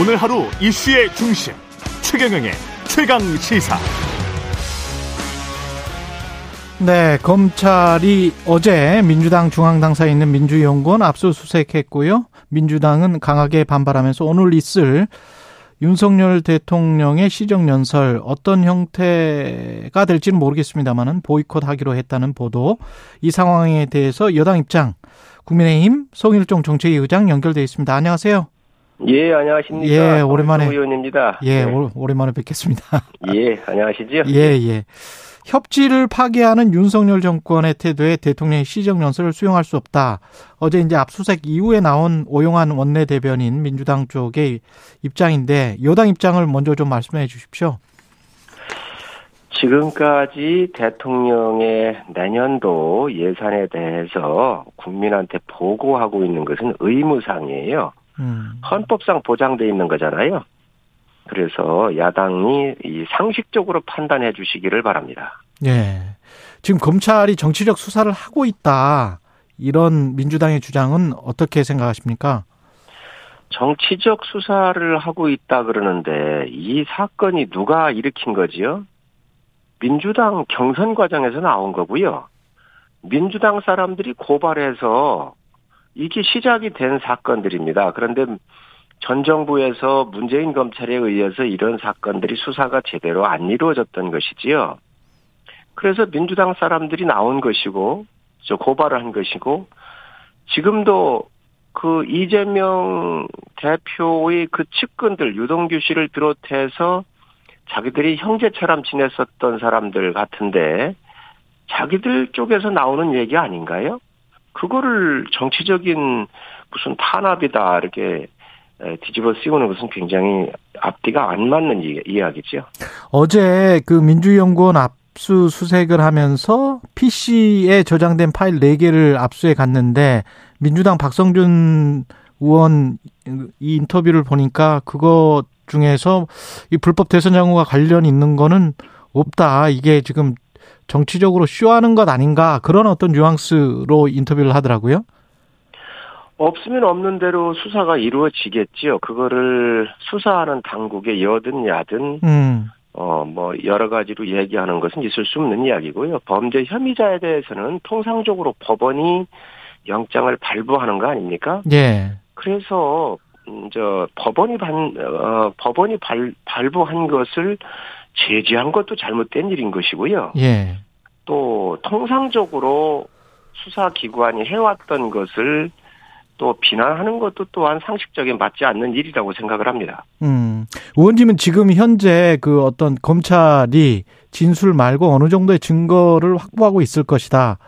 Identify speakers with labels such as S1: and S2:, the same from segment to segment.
S1: 오늘 하루 이슈의 중심 최경영의 최강 시사.
S2: 네, 검찰이 어제 민주당 중앙당사에 있는 민주연구원 압수수색했고요. 민주당은 강하게 반발하면서 오늘 있을 윤석열 대통령의 시정연설 어떤 형태가 될지는 모르겠습니다만은 보이콧하기로 했다는 보도 이 상황에 대해서 여당 입장 국민의힘 송일종 정책위 의장 연결돼 있습니다. 안녕하세요.
S3: 예, 안녕하십니까.
S2: 예, 오랜만에
S3: 의원입니다.
S2: 예,
S3: 네.
S2: 오, 오랜만에 뵙겠습니다.
S3: 예, 안녕하시죠?
S2: 예, 예. 협치를 파괴하는 윤석열 정권의 태도에 대통령의 시정연설을 수용할 수 없다. 어제 이제 압수색 이후에 나온 오용환 원내대변인 민주당 쪽의 입장인데 여당 입장을 먼저 좀 말씀해 주십시오.
S3: 지금까지 대통령의 내년도 예산에 대해서 국민한테 보고하고 있는 것은 의무상이에요.
S2: 음.
S3: 헌법상 보장돼 있는 거잖아요. 그래서 야당이 이 상식적으로 판단해 주시기를 바랍니다.
S2: 예. 지금 검찰이 정치적 수사를 하고 있다. 이런 민주당의 주장은 어떻게 생각하십니까?
S3: 정치적 수사를 하고 있다 그러는데 이 사건이 누가 일으킨 거지요? 민주당 경선 과정에서 나온 거고요. 민주당 사람들이 고발해서 이게 시작이 된 사건들입니다. 그런데 전 정부에서 문재인 검찰에 의해서 이런 사건들이 수사가 제대로 안 이루어졌던 것이지요. 그래서 민주당 사람들이 나온 것이고, 저 고발을 한 것이고, 지금도 그 이재명 대표의 그 측근들, 유동규 씨를 비롯해서 자기들이 형제처럼 지냈었던 사람들 같은데, 자기들 쪽에서 나오는 얘기 아닌가요? 그거를 정치적인 무슨 탄압이다, 이렇게 뒤집어 씌우는 것은 굉장히 앞뒤가 안 맞는 이야기죠.
S2: 어제 그 민주연구원 압수수색을 하면서 PC에 저장된 파일 4개를 압수해 갔는데 민주당 박성준 의원 이 인터뷰를 보니까 그거 중에서 이 불법 대선 장고가 관련 있는 거는 없다. 이게 지금 정치적으로 쇼하는 것 아닌가 그런 어떤 뉘앙스로 인터뷰를 하더라고요.
S3: 없으면 없는 대로 수사가 이루어지겠지요. 그거를 수사하는 당국의 여든 야든
S2: 음.
S3: 어뭐 여러 가지로 얘기하는 것은 있을 수 없는 이야기고요. 범죄 혐의자에 대해서는 통상적으로 법원이 영장을 발부하는 거 아닙니까?
S2: 예.
S3: 그래서 음, 저 법원이 반 어, 법원이 발, 발부한 것을 제지한 것도 잘못된 일인 것이고요.
S2: 예.
S3: 또 통상적으로 수사기관이 해왔던 것을 또 비난하는 것도 또한 상식적인 맞지 않는 일이라고 생각을 합니다.
S2: 음. 의원님은 지금 현재 그 어떤 검찰이 진술 말고 어느 정도의 증거를 확보하고 있을 것이다.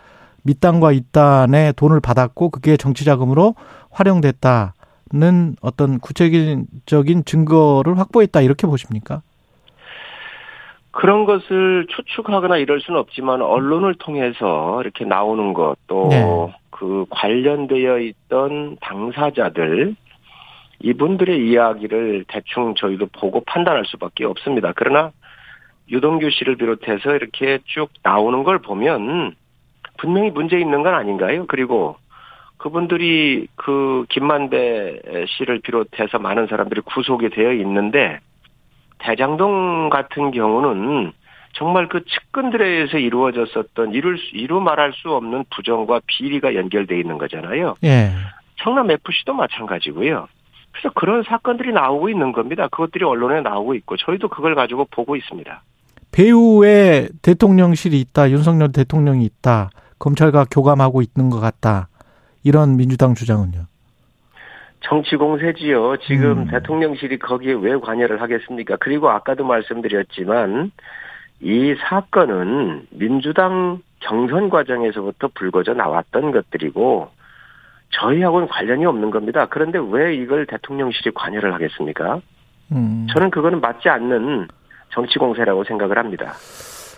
S2: 밑단과 이단에 돈을 받았고 그게 정치 자금으로 활용됐다는 어떤 구체적인 증거를 확보했다 이렇게 보십니까?
S3: 그런 것을 추측하거나 이럴 수는 없지만 언론을 통해서 이렇게 나오는 것 또그
S2: 네.
S3: 관련되어 있던 당사자들 이분들의 이야기를 대충 저희도 보고 판단할 수밖에 없습니다. 그러나 유동규 씨를 비롯해서 이렇게 쭉 나오는 걸 보면 분명히 문제 있는 건 아닌가요? 그리고 그분들이 그 김만배 씨를 비롯해서 많은 사람들이 구속이 되어 있는데 대장동 같은 경우는 정말 그 측근들에 의해서 이루어졌었던 이룰 수, 이루 말할 수 없는 부정과 비리가 연결돼 있는 거잖아요.
S2: 예.
S3: 성남 FC도 마찬가지고요. 그래서 그런 사건들이 나오고 있는 겁니다. 그것들이 언론에 나오고 있고 저희도 그걸 가지고 보고 있습니다.
S2: 배후에 대통령실이 있다. 윤석열 대통령이 있다. 검찰과 교감하고 있는 것 같다. 이런 민주당 주장은요.
S3: 정치 공세지요. 지금
S2: 음.
S3: 대통령실이 거기에 왜 관여를 하겠습니까? 그리고 아까도 말씀드렸지만 이 사건은 민주당 경선 과정에서부터 불거져 나왔던 것들이고 저희하고는 관련이 없는 겁니다. 그런데 왜 이걸 대통령실이 관여를 하겠습니까?
S2: 음.
S3: 저는 그거는 맞지 않는 정치 공세라고 생각을 합니다.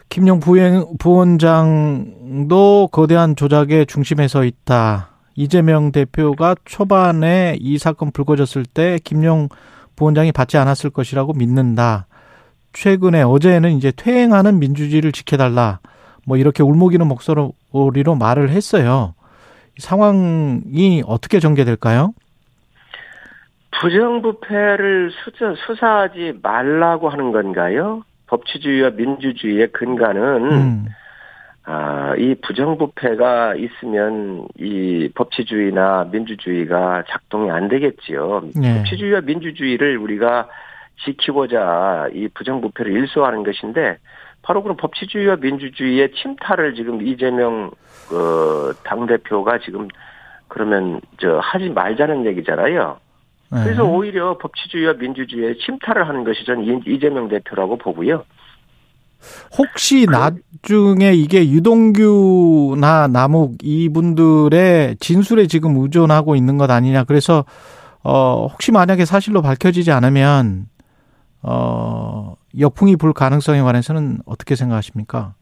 S2: 김용 부행, 부원장도 거대한 조작의 중심에 서 있다. 이재명 대표가 초반에 이 사건 불거졌을 때 김용 부원장이 받지 않았을 것이라고 믿는다. 최근에 어제는 이제 퇴행하는 민주주의를 지켜달라. 뭐 이렇게 울먹이는 목소리로 말을 했어요. 상황이 어떻게 전개될까요?
S3: 부정부패를 수사, 수사하지 말라고 하는 건가요? 법치주의와 민주주의의 근간은
S2: 음.
S3: 아, 이 부정부패가 있으면 이 법치주의나 민주주의가 작동이 안 되겠지요.
S2: 네.
S3: 법치주의와 민주주의를 우리가 지키고자 이 부정부패를 일소하는 것인데 바로 그런 법치주의와 민주주의의 침탈을 지금 이재명 어, 당 대표가 지금 그러면 저 하지 말자는 얘기잖아요.
S2: 네.
S3: 그래서 오히려 법치주의와 민주주의에 침탈을 하는 것이 전 이- 이재명 대표라고 보고요.
S2: 혹시 나중에 이게 유동규나 남욱 이분들의 진술에 지금 의존하고 있는 것 아니냐. 그래서 어 혹시 만약에 사실로 밝혀지지 않으면 어 역풍이 불 가능성에 관해서는 어떻게 생각하십니까?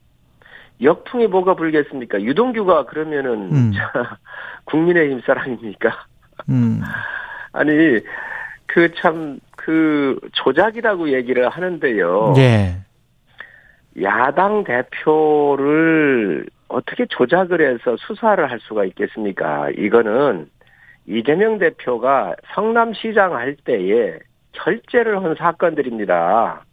S3: 역풍이 뭐가 불겠습니까? 유동규가 그러면은
S2: 음.
S3: 자, 국민의힘 사람입니까?
S2: 음.
S3: 아니 그참그 조작이라고 얘기를 하는데요.
S2: 예.
S3: 야당 대표를 어떻게 조작을 해서 수사를 할 수가 있겠습니까? 이거는 이재명 대표가 성남시장 할 때에 결재를 한 사건들입니다.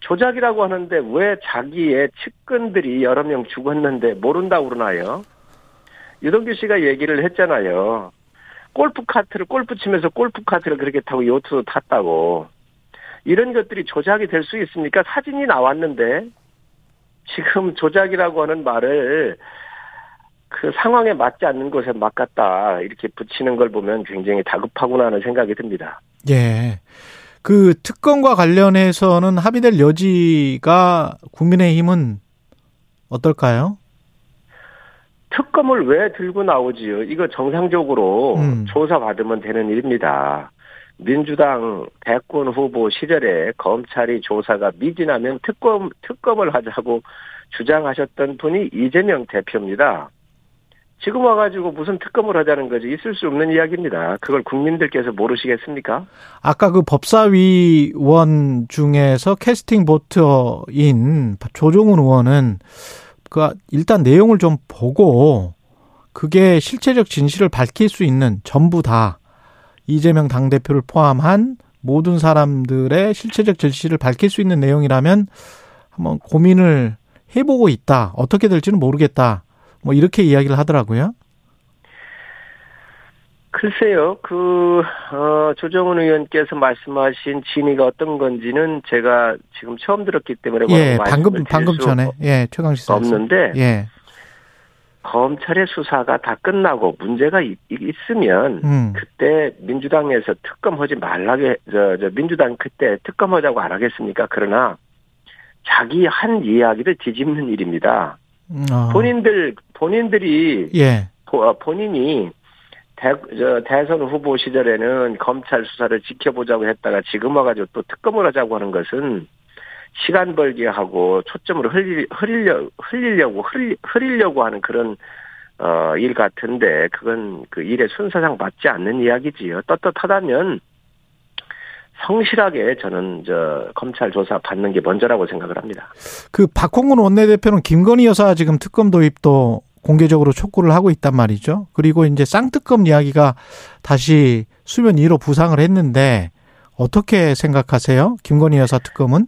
S3: 조작이라고 하는데 왜 자기의 측근들이 여러 명 죽었는데 모른다고 그러나요? 유동규 씨가 얘기를 했잖아요. 골프 카트를 골프 치면서 골프 카트를 그렇게 타고 요트도 탔다고. 이런 것들이 조작이 될 수 있습니까? 사진이 나왔는데 지금 조작이라고 하는 말을 그 상황에 맞지 않는 것에 맞갔다 이렇게 붙이는 걸 보면 굉장히 다급하구나 하는 생각이 듭니다.
S2: 예. 그 특검과 관련해서는 합의될 여지가 국민의힘은 어떨까요?
S3: 특검을 왜 들고 나오지요? 이거 정상적으로
S2: 음.
S3: 조사받으면 되는 일입니다. 민주당 대권 후보 시절에 검찰이 조사가 미진하면 특검, 특검을 하자고 주장하셨던 분이 이재명 대표입니다. 지금 와가지고 무슨 특검을 하자는 거지 있을 수 없는 이야기입니다. 그걸 국민들께서 모르시겠습니까?
S2: 아까 그 법사위원 중에서 캐스팅 보트인 조종훈 의원은 그 일단 내용을 좀 보고 그게 실체적 진실을 밝힐 수 있는 전부 다 이재명 당대표를 포함한 모든 사람들의 실체적 진실을 밝힐 수 있는 내용이라면 한번 고민을 해보고 있다. 어떻게 될지는 모르겠다. 뭐 이렇게 이야기를 하더라고요.
S3: 글쎄요, 그, 어, 조정훈 의원께서 말씀하신 진위가 어떤 건지는 제가 지금 처음 들었기 때문에
S2: 예, 방금 방금
S3: 수
S2: 전에 예 최강 시사
S3: 없는데
S2: 예,
S3: 검찰의 수사가 다 끝나고 문제가 있, 으면
S2: 음,
S3: 그때 민주당에서 특검하지 말라게 저, 저 민주당 그때 특검하자고 안 하겠습니까? 그러나 자기 한 이야기를 뒤집는 일입니다.
S2: 음, 어.
S3: 본인들 본인들이
S2: 예,
S3: 보- 어, 본인이 대, 저, 대선 후보 시절에는 검찰 수사를 지켜보자고 했다가 지금 와가지고 또 특검을 하자고 하는 것은 시간 벌기 하고 초점을 흘리, 흘리려, 흘리려고, 흘리, 흐리려고 하는 그런, 어, 일 같은데, 그건 그 일의 순서상 맞지 않는 이야기지요. 떳떳하다면, 성실하게 저는 저 검찰 조사 받는 게 먼저라고 생각을 합니다.
S2: 그 박홍근 원내대표는 김건희 여사 지금 특검 도입도 공개적으로 촉구를 하고 있단 말이죠. 그리고 이제 쌍특검 이야기가 다시 수면 위로 부상을 했는데 어떻게 생각하세요? 김건희 여사 특검은?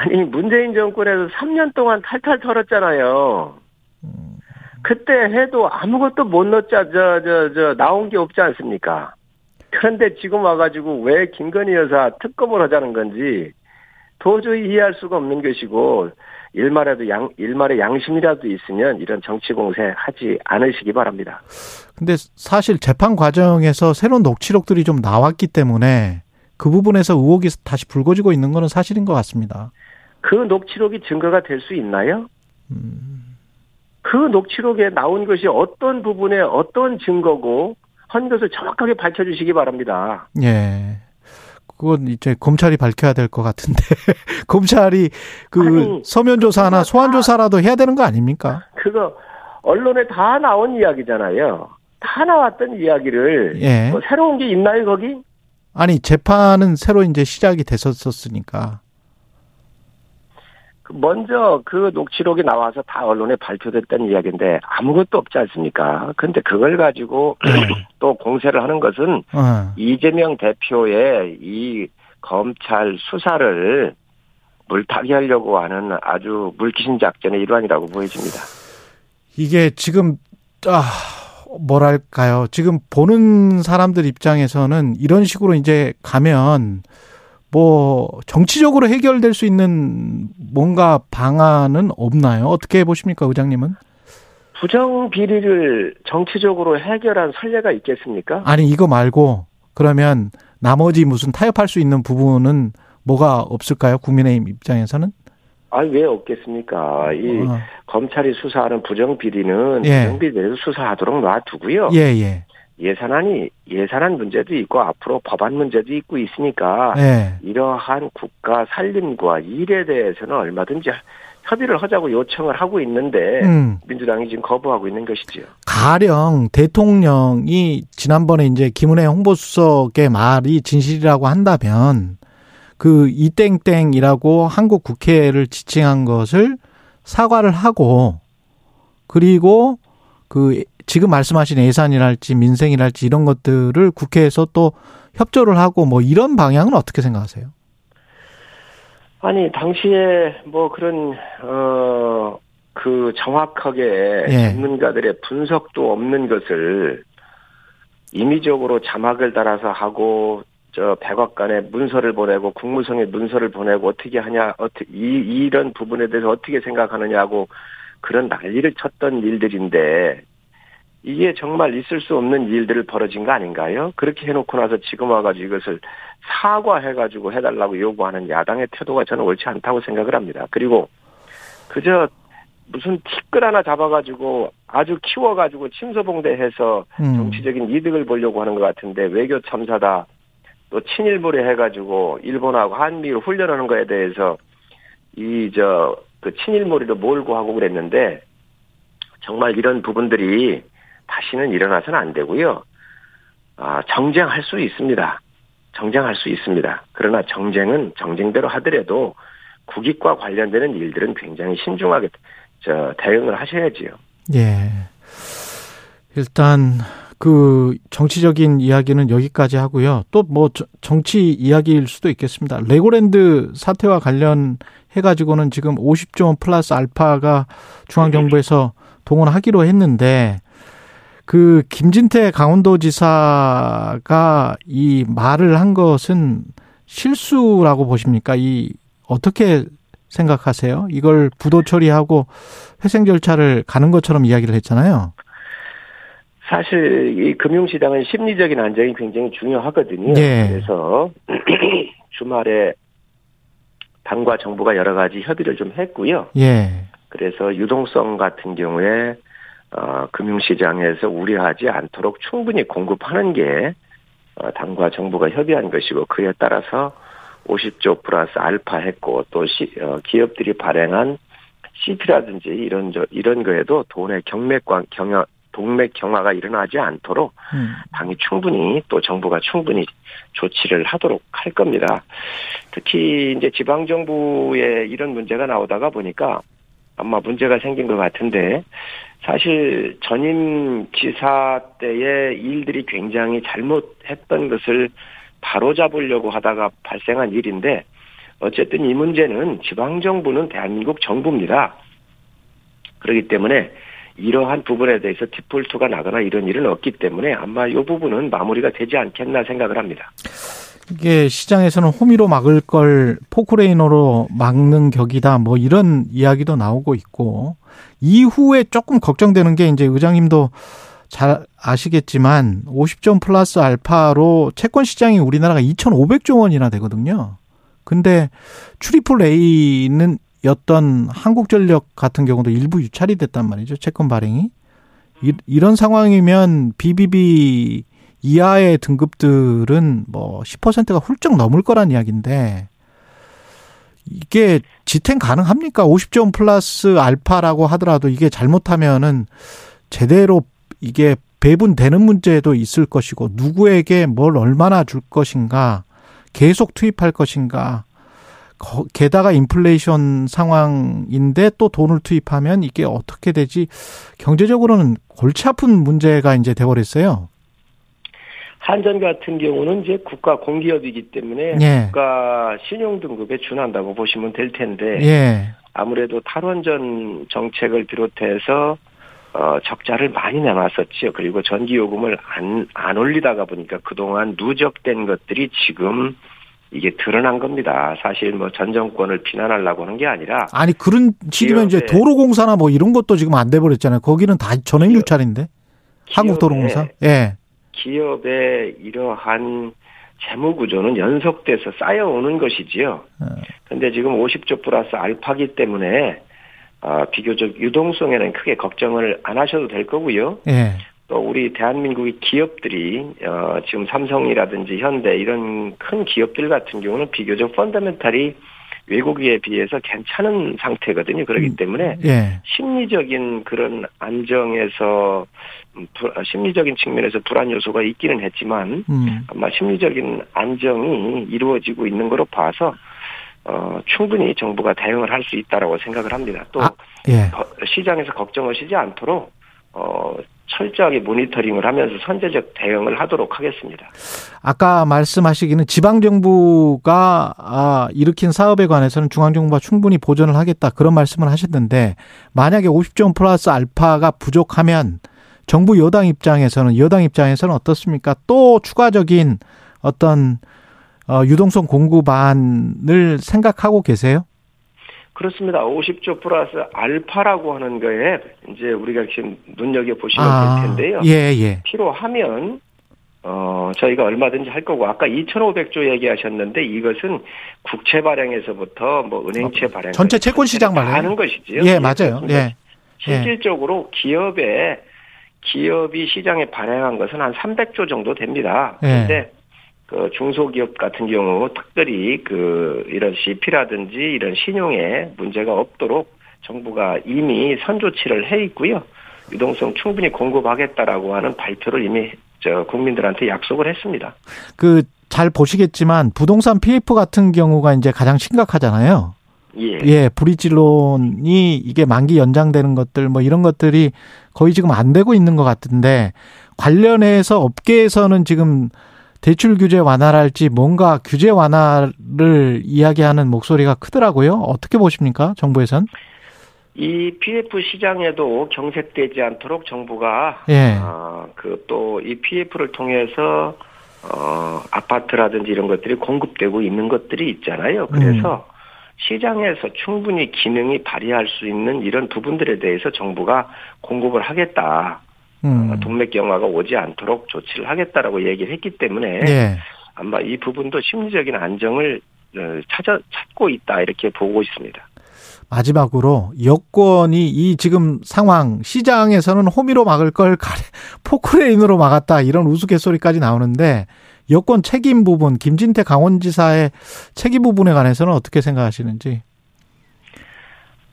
S3: 아니 문재인 정권에서 3년 동안 탈탈 털었잖아요. 그때 해도 아무것도 못 넣자 저 저 저 나온 게 없지 않습니까? 그런데 지금 와가지고 왜 김건희 여사 특검을 하자는 건지 도저히 이해할 수가 없는 것이고 일말에도 양 일말의 양심이라도 있으면 이런 정치 공세 하지 않으시기 바랍니다.
S2: 근데 사실 재판 과정에서 새로운 녹취록들이 좀 나왔기 때문에 그 부분에서 의혹이 다시 불거지고 있는 거는 사실인 것 같습니다.
S3: 그 녹취록이 증거가 될 수 있나요? 그 녹취록에 나온 것이 어떤 부분에 어떤 증거고 한 것을 정확하게 밝혀주시기 바랍니다.
S2: 예. 그건 이제 검찰이 밝혀야 될 것 같은데 검찰이 그
S3: 아니,
S2: 서면 조사나 소환
S3: 다-
S2: 조사라도 해야 되는 거 아닙니까?
S3: 그거 언론에 다 나온 이야기잖아요. 다 나왔던 이야기를
S2: 예.
S3: 뭐 새로운 게 있나요 거기?
S2: 아니 재판은 새로 이제 시작이 됐었으니까.
S3: 먼저 그 녹취록이 나와서 다 언론에 발표됐다는 이야기인데 아무것도 없지 않습니까? 근데 그걸 가지고
S2: 네.
S3: 또 공세를 하는 것은
S2: 어.
S3: 이재명 대표의 이 검찰 수사를 물타기 하려고 하는 아주 물귀신 작전의 일환이라고 보여집니다.
S2: 이게 지금 아 뭐랄까요? 지금 보는 사람들 입장에서는 이런 식으로 이제 가면 뭐 정치적으로 해결될 수 있는 뭔가 방안은 없나요? 어떻게 보십니까, 의장님은?
S3: 부정 비리를 정치적으로 해결한 선례가 있겠습니까?
S2: 아니 이거 말고 그러면 나머지 무슨 타협할 수 있는 부분은 뭐가 없을까요? 국민의힘 입장에서는?
S3: 아니 왜 없겠습니까? 이
S2: 어,
S3: 검찰이 수사하는 부정 비리는
S2: 예.
S3: 부정 비리를 수사하도록 놔두고요.
S2: 예, 예.
S3: 예산안이 예산안 문제도 있고 앞으로 법안 문제도 있고 있으니까
S2: 예.
S3: 이러한 국가 살림과 일에 대해서는 얼마든지 협의를 하자고 요청을 하고 있는데
S2: 음.
S3: 민주당이 지금 거부하고 있는 것이지요.
S2: 가령 대통령이 지난번에 이제 김은혜 홍보수석의 말이 진실이라고 한다면 그 이땡땡이라고 한국 국회를 지칭한 것을 사과를 하고 그리고 그 지금 말씀하신 예산이랄지 민생이랄지 이런 것들을 국회에서 또 협조를 하고 뭐 이런 방향은 어떻게 생각하세요?
S3: 아니 당시에 뭐 그런 어 그 정확하게
S2: 예.
S3: 전문가들의 분석도 없는 것을 임의적으로 자막을 달아서 하고 저 백악관에 문서를 보내고 국무성에 문서를 보내고 어떻게 하냐 어떻게 이 이런 부분에 대해서 어떻게 생각하느냐고 그런 난리를 쳤던 일들인데 이게 정말 있을 수 없는 일들을 벌어진 거 아닌가요? 그렇게 해놓고 나서 지금 와가지고 이것을 사과해가지고 해달라고 요구하는 야당의 태도가 저는 옳지 않다고 생각을 합니다. 그리고 그저 무슨 티끌 하나 잡아가지고 아주 키워가지고 침소봉대해서
S2: 음.
S3: 정치적인 이득을 보려고 하는 것 같은데 외교 참사다 또 친일부를 해가지고 일본하고 한미를 훈련하는 거에 대해서 이 저 그 친일몰이를 몰고 하고 그랬는데 정말 이런 부분들이 다시는 일어나서는 안 되고요. 아 정쟁할 수 있습니다. 정쟁할 수 있습니다. 그러나 정쟁은 정쟁대로 하더라도 국익과 관련되는 일들은 굉장히 신중하게 저 대응을 하셔야지요.
S2: 예. 일단 그 정치적인 이야기는 여기까지 하고요. 또 뭐 정치 이야기일 수도 있겠습니다. 레고랜드 사태와 관련해 가지고는 지금 50조 원 플러스 알파가 중앙정부에서 동원하기로 했는데 그 김진태 강원도지사가 이 말을 한 것은 실수라고 보십니까? 이 어떻게 생각하세요? 이걸 부도 처리하고 회생 절차를 가는 것처럼 이야기를 했잖아요.
S3: 사실 이 금융시장은 심리적인 안정이 굉장히 중요하거든요.
S2: 예.
S3: 그래서 주말에 당과 정부가 여러 가지 협의를 좀 했고요.
S2: 예.
S3: 그래서 유동성 같은 경우에 어, 금융시장에서 우려하지 않도록 충분히 공급하는 게 어, 당과 정부가 협의한 것이고 그에 따라서 50조 플러스 알파 했고 또 시, 어, 기업들이 발행한 CP라든지 이런 저 이런 거에도 돈의 경맥 관 경화 동맥 경화가 일어나지 않도록
S2: 음.
S3: 당이 충분히 또 정부가 충분히 조치를 하도록 할 겁니다. 특히 이제 지방 정부에 이런 문제가 나오다가 보니까 아마 문제가 생긴 것 같은데 사실 전임 지사 때의 일들이 굉장히 잘못했던 것을 바로 잡으려고 하다가 발생한 일인데 어쨌든 이 문제는 지방 정부는 대한민국 정부입니다. 그렇기 때문에 이러한 부분에 대해서 디폴트가 나거나 이런 일은 없기 때문에 아마 이 부분은 마무리가 되지 않겠나 생각을 합니다.
S2: 이게 시장에서는 호미로 막을 걸 포크레이너로 막는 격이다. 뭐 이런 이야기도 나오고 있고 이후에 조금 걱정되는 게 이제 의장님도 잘 아시겠지만 50조 플러스 알파로 채권 시장이 우리나라가 2,500조 원이나 되거든요. 근데 triple A였던 한국전력 같은 경우도 일부 유찰이 됐단 말이죠. 채권 발행이. 이, 이런 상황이면 BBB 이하의 등급들은 뭐 10%가 훌쩍 넘을 거란 이야기인데 이게 지탱 가능합니까? 50점 플러스 알파라고 하더라도 이게 잘못하면은 제대로 이게 배분되는 문제도 있을 것이고 누구에게 뭘 얼마나 줄 것인가 계속 투입할 것인가 게다가 인플레이션 상황인데 또 돈을 투입하면 이게 어떻게 되지? 경제적으로는 골치 아픈 문제가 이제 돼버렸어요.
S3: 한전 같은 경우는 이제 국가 공기업이기 때문에
S2: 예.
S3: 국가 신용 등급에 준한다고 보시면 될 텐데
S2: 예.
S3: 아무래도 탈원전 정책을 비롯해서 어, 적자를 많이 내놨었지요. 그리고 전기요금을 안, 안 올리다가 보니까 그동안 누적된 것들이 지금 이게 드러난 겁니다. 사실 뭐 전 정권을 비난하려고 하는 게 아니라
S2: 아니 그런 식이면 이제 도로공사나 뭐 이런 것도 지금 안 돼 버렸잖아요. 거기는 다 전액 유찰인데. 한국도로공사. 예.
S3: 기업의 이러한 재무 구조는 연속돼서 쌓여오는 것이지요.
S2: 어.
S3: 근데 지금 50조 플러스 알파기 때문에 어, 비교적 유동성에는 크게 걱정을 안 하셔도 될 거고요.
S2: 예.
S3: 또 우리 대한민국의 기업들이 어, 지금 삼성이라든지 현대 이런 큰 기업들 같은 경우는 비교적 펀더멘탈이 외국에 비해서 괜찮은 상태거든요. 그렇기
S2: 음.
S3: 때문에
S2: 예.
S3: 심리적인 그런 안정에서 음, 불- 심리적인 측면에서 불안 요소가 있기는 했지만
S2: 음.
S3: 아마 심리적인 안정이 이루어지고 있는 거로 봐서 어, 충분히 정부가 대응을 할 수 있다라고 생각을 합니다. 또
S2: 아, 예.
S3: 거- 시장에서 걱정하시지 않도록 어, 철저하게 모니터링을 하면서 선제적 대응을 하도록 하겠습니다.
S2: 아까 말씀하시기는 지방 정부가 아, 일으킨 사업에 관해서는 중앙 정부가 충분히 보전을 하겠다 그런 말씀을 하셨는데 만약에 50조 플러스 알파가 부족하면 정부 여당 입장에서는 여당 입장에서는 어떻습니까? 또 추가적인 어떤 어, 유동성 공급안을 생각하고 계세요?
S3: 그렇습니다. 50조 플러스 알파라고 하는 거에 이제 우리가 지금 눈여겨 보시면
S2: 아,
S3: 될 텐데요.
S2: 예, 예.
S3: 필요하면 어 저희가 얼마든지 할 거고 아까 2,500조 얘기하셨는데 이것은 국채 발행에서부터 뭐 은행채 발행
S2: 전체 채권 시장 말이에요.
S3: 하는 것이지요.
S2: 예, 맞아요.
S3: 그렇습니다.
S2: 예.
S3: 실질적으로 기업에 기업이 시장에 발행한 것은 한 300조 정도 됩니다.
S2: 예.
S3: 그런데 그 중소기업 같은 경우 특별히 그 이런 CP라든지 이런 신용에 문제가 없도록 정부가 이미 선조치를 해 있고요. 유동성 충분히 공급하겠다라고 하는 발표를 이미 저 국민들한테 약속을 했습니다.
S2: 그 잘 보시겠지만 부동산 PF 같은 경우가 이제 가장 심각하잖아요.
S3: 예.
S2: 예, 브리지론이 이게 만기 연장되는 것들 뭐 이런 것들이 거의 지금 안 되고 있는 것 같은데 관련해서 업계에서는 지금 대출 규제 완화랄지 뭔가 규제 완화를 이야기하는 목소리가 크더라고요. 어떻게 보십니까? 정부에선?
S3: 이 PF 시장에도 경색되지 않도록 정부가
S2: 예.
S3: 그또이 PF를 통해서 어 아파트라든지 이런 것들이 공급되고 있는 것들이 있잖아요. 그래서 시장에서 충분히 기능이 발휘할 수 있는 이런 부분들에 대해서 정부가 공급을 하겠다.
S2: 음.
S3: 어, 동맥 경화가 오지 않도록 조치를 하겠다라고 얘기를 했기 때문에
S2: 예.
S3: 아마 이 부분도 심리적인 안정을 어, 찾아 찾고 있다 이렇게 보고 있습니다.
S2: 마지막으로 여권이 이 지금 상황 시장에서는 호미로 막을 걸 포크레인으로 막았다 이런 우스갯소리까지 나오는데 여권 책임 부분 김진태 강원지사의 책임 부분에 관해서는 어떻게 생각하시는지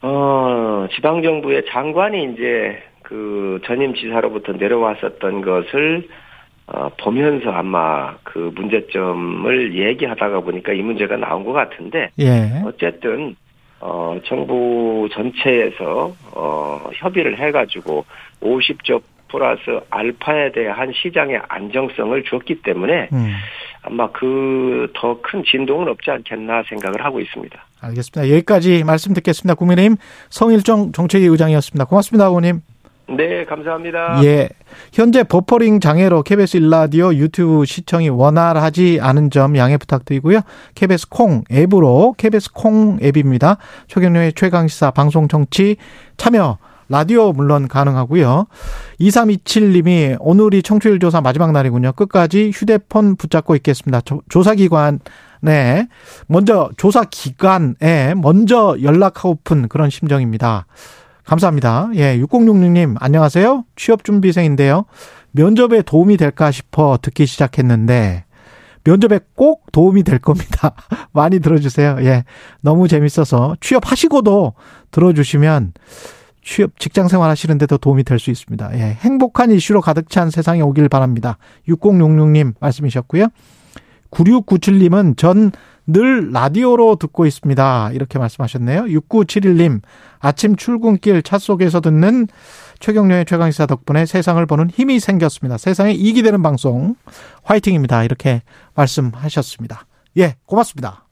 S3: 어, 지방 정부의 장관이 이제 그 전임 지사로부터 내려왔었던 것을 어, 보면서 아마 그 문제점을 얘기하다가 보니까 이 문제가 나온 것 같은데
S2: 예.
S3: 어쨌든 어, 정부 전체에서 어, 협의를 해가지고 50조 플러스 알파에 대한 시장의 안정성을 줬기 때문에
S2: 음,
S3: 아마 그 더 큰 진동은 없지 않겠나 생각을 하고 있습니다.
S2: 알겠습니다. 여기까지 말씀 듣겠습니다. 국민의힘 성일정 정책위 의장이었습니다. 고맙습니다 의원님
S3: 네, 감사합니다.
S2: 예. 현재 버퍼링 장애로 KBS 일라디오 유튜브 시청이 원활하지 않은 점 양해 부탁드리고요. KBS 콩 앱으로 KBS 콩 앱입니다. 최경련의 최강 시사 방송 정치 참여 라디오 물론 가능하고요. 2327님이 오늘이 청취율 조사 마지막 날이군요. 끝까지 휴대폰 붙잡고 있겠습니다. 조, 조사기관에 먼저 조사 기관에 먼저 연락하고픈 그런 심정입니다. 감사합니다. 예, 6066님, 안녕하세요. 취업준비생인데요. 면접에 도움이 될까 싶어 듣기 시작했는데, 면접에 꼭 도움이 될 겁니다. 많이 들어주세요. 예, 너무 재밌어서 취업하시고도 들어주시면 취업, 직장 생활 하시는데도 도움이 될 수 있습니다. 예, 행복한 이슈로 가득 찬 세상에 오길 바랍니다. 6066님 말씀이셨고요. 9697님은 전 늘 라디오로 듣고 있습니다. 이렇게 말씀하셨네요. 6971님, 아침 출근길 차 속에서 듣는 최경련의 최강시사 덕분에 세상을 보는 힘이 생겼습니다. 세상에 이익이 되는 방송, 화이팅입니다. 이렇게 말씀하셨습니다. 예, 고맙습니다.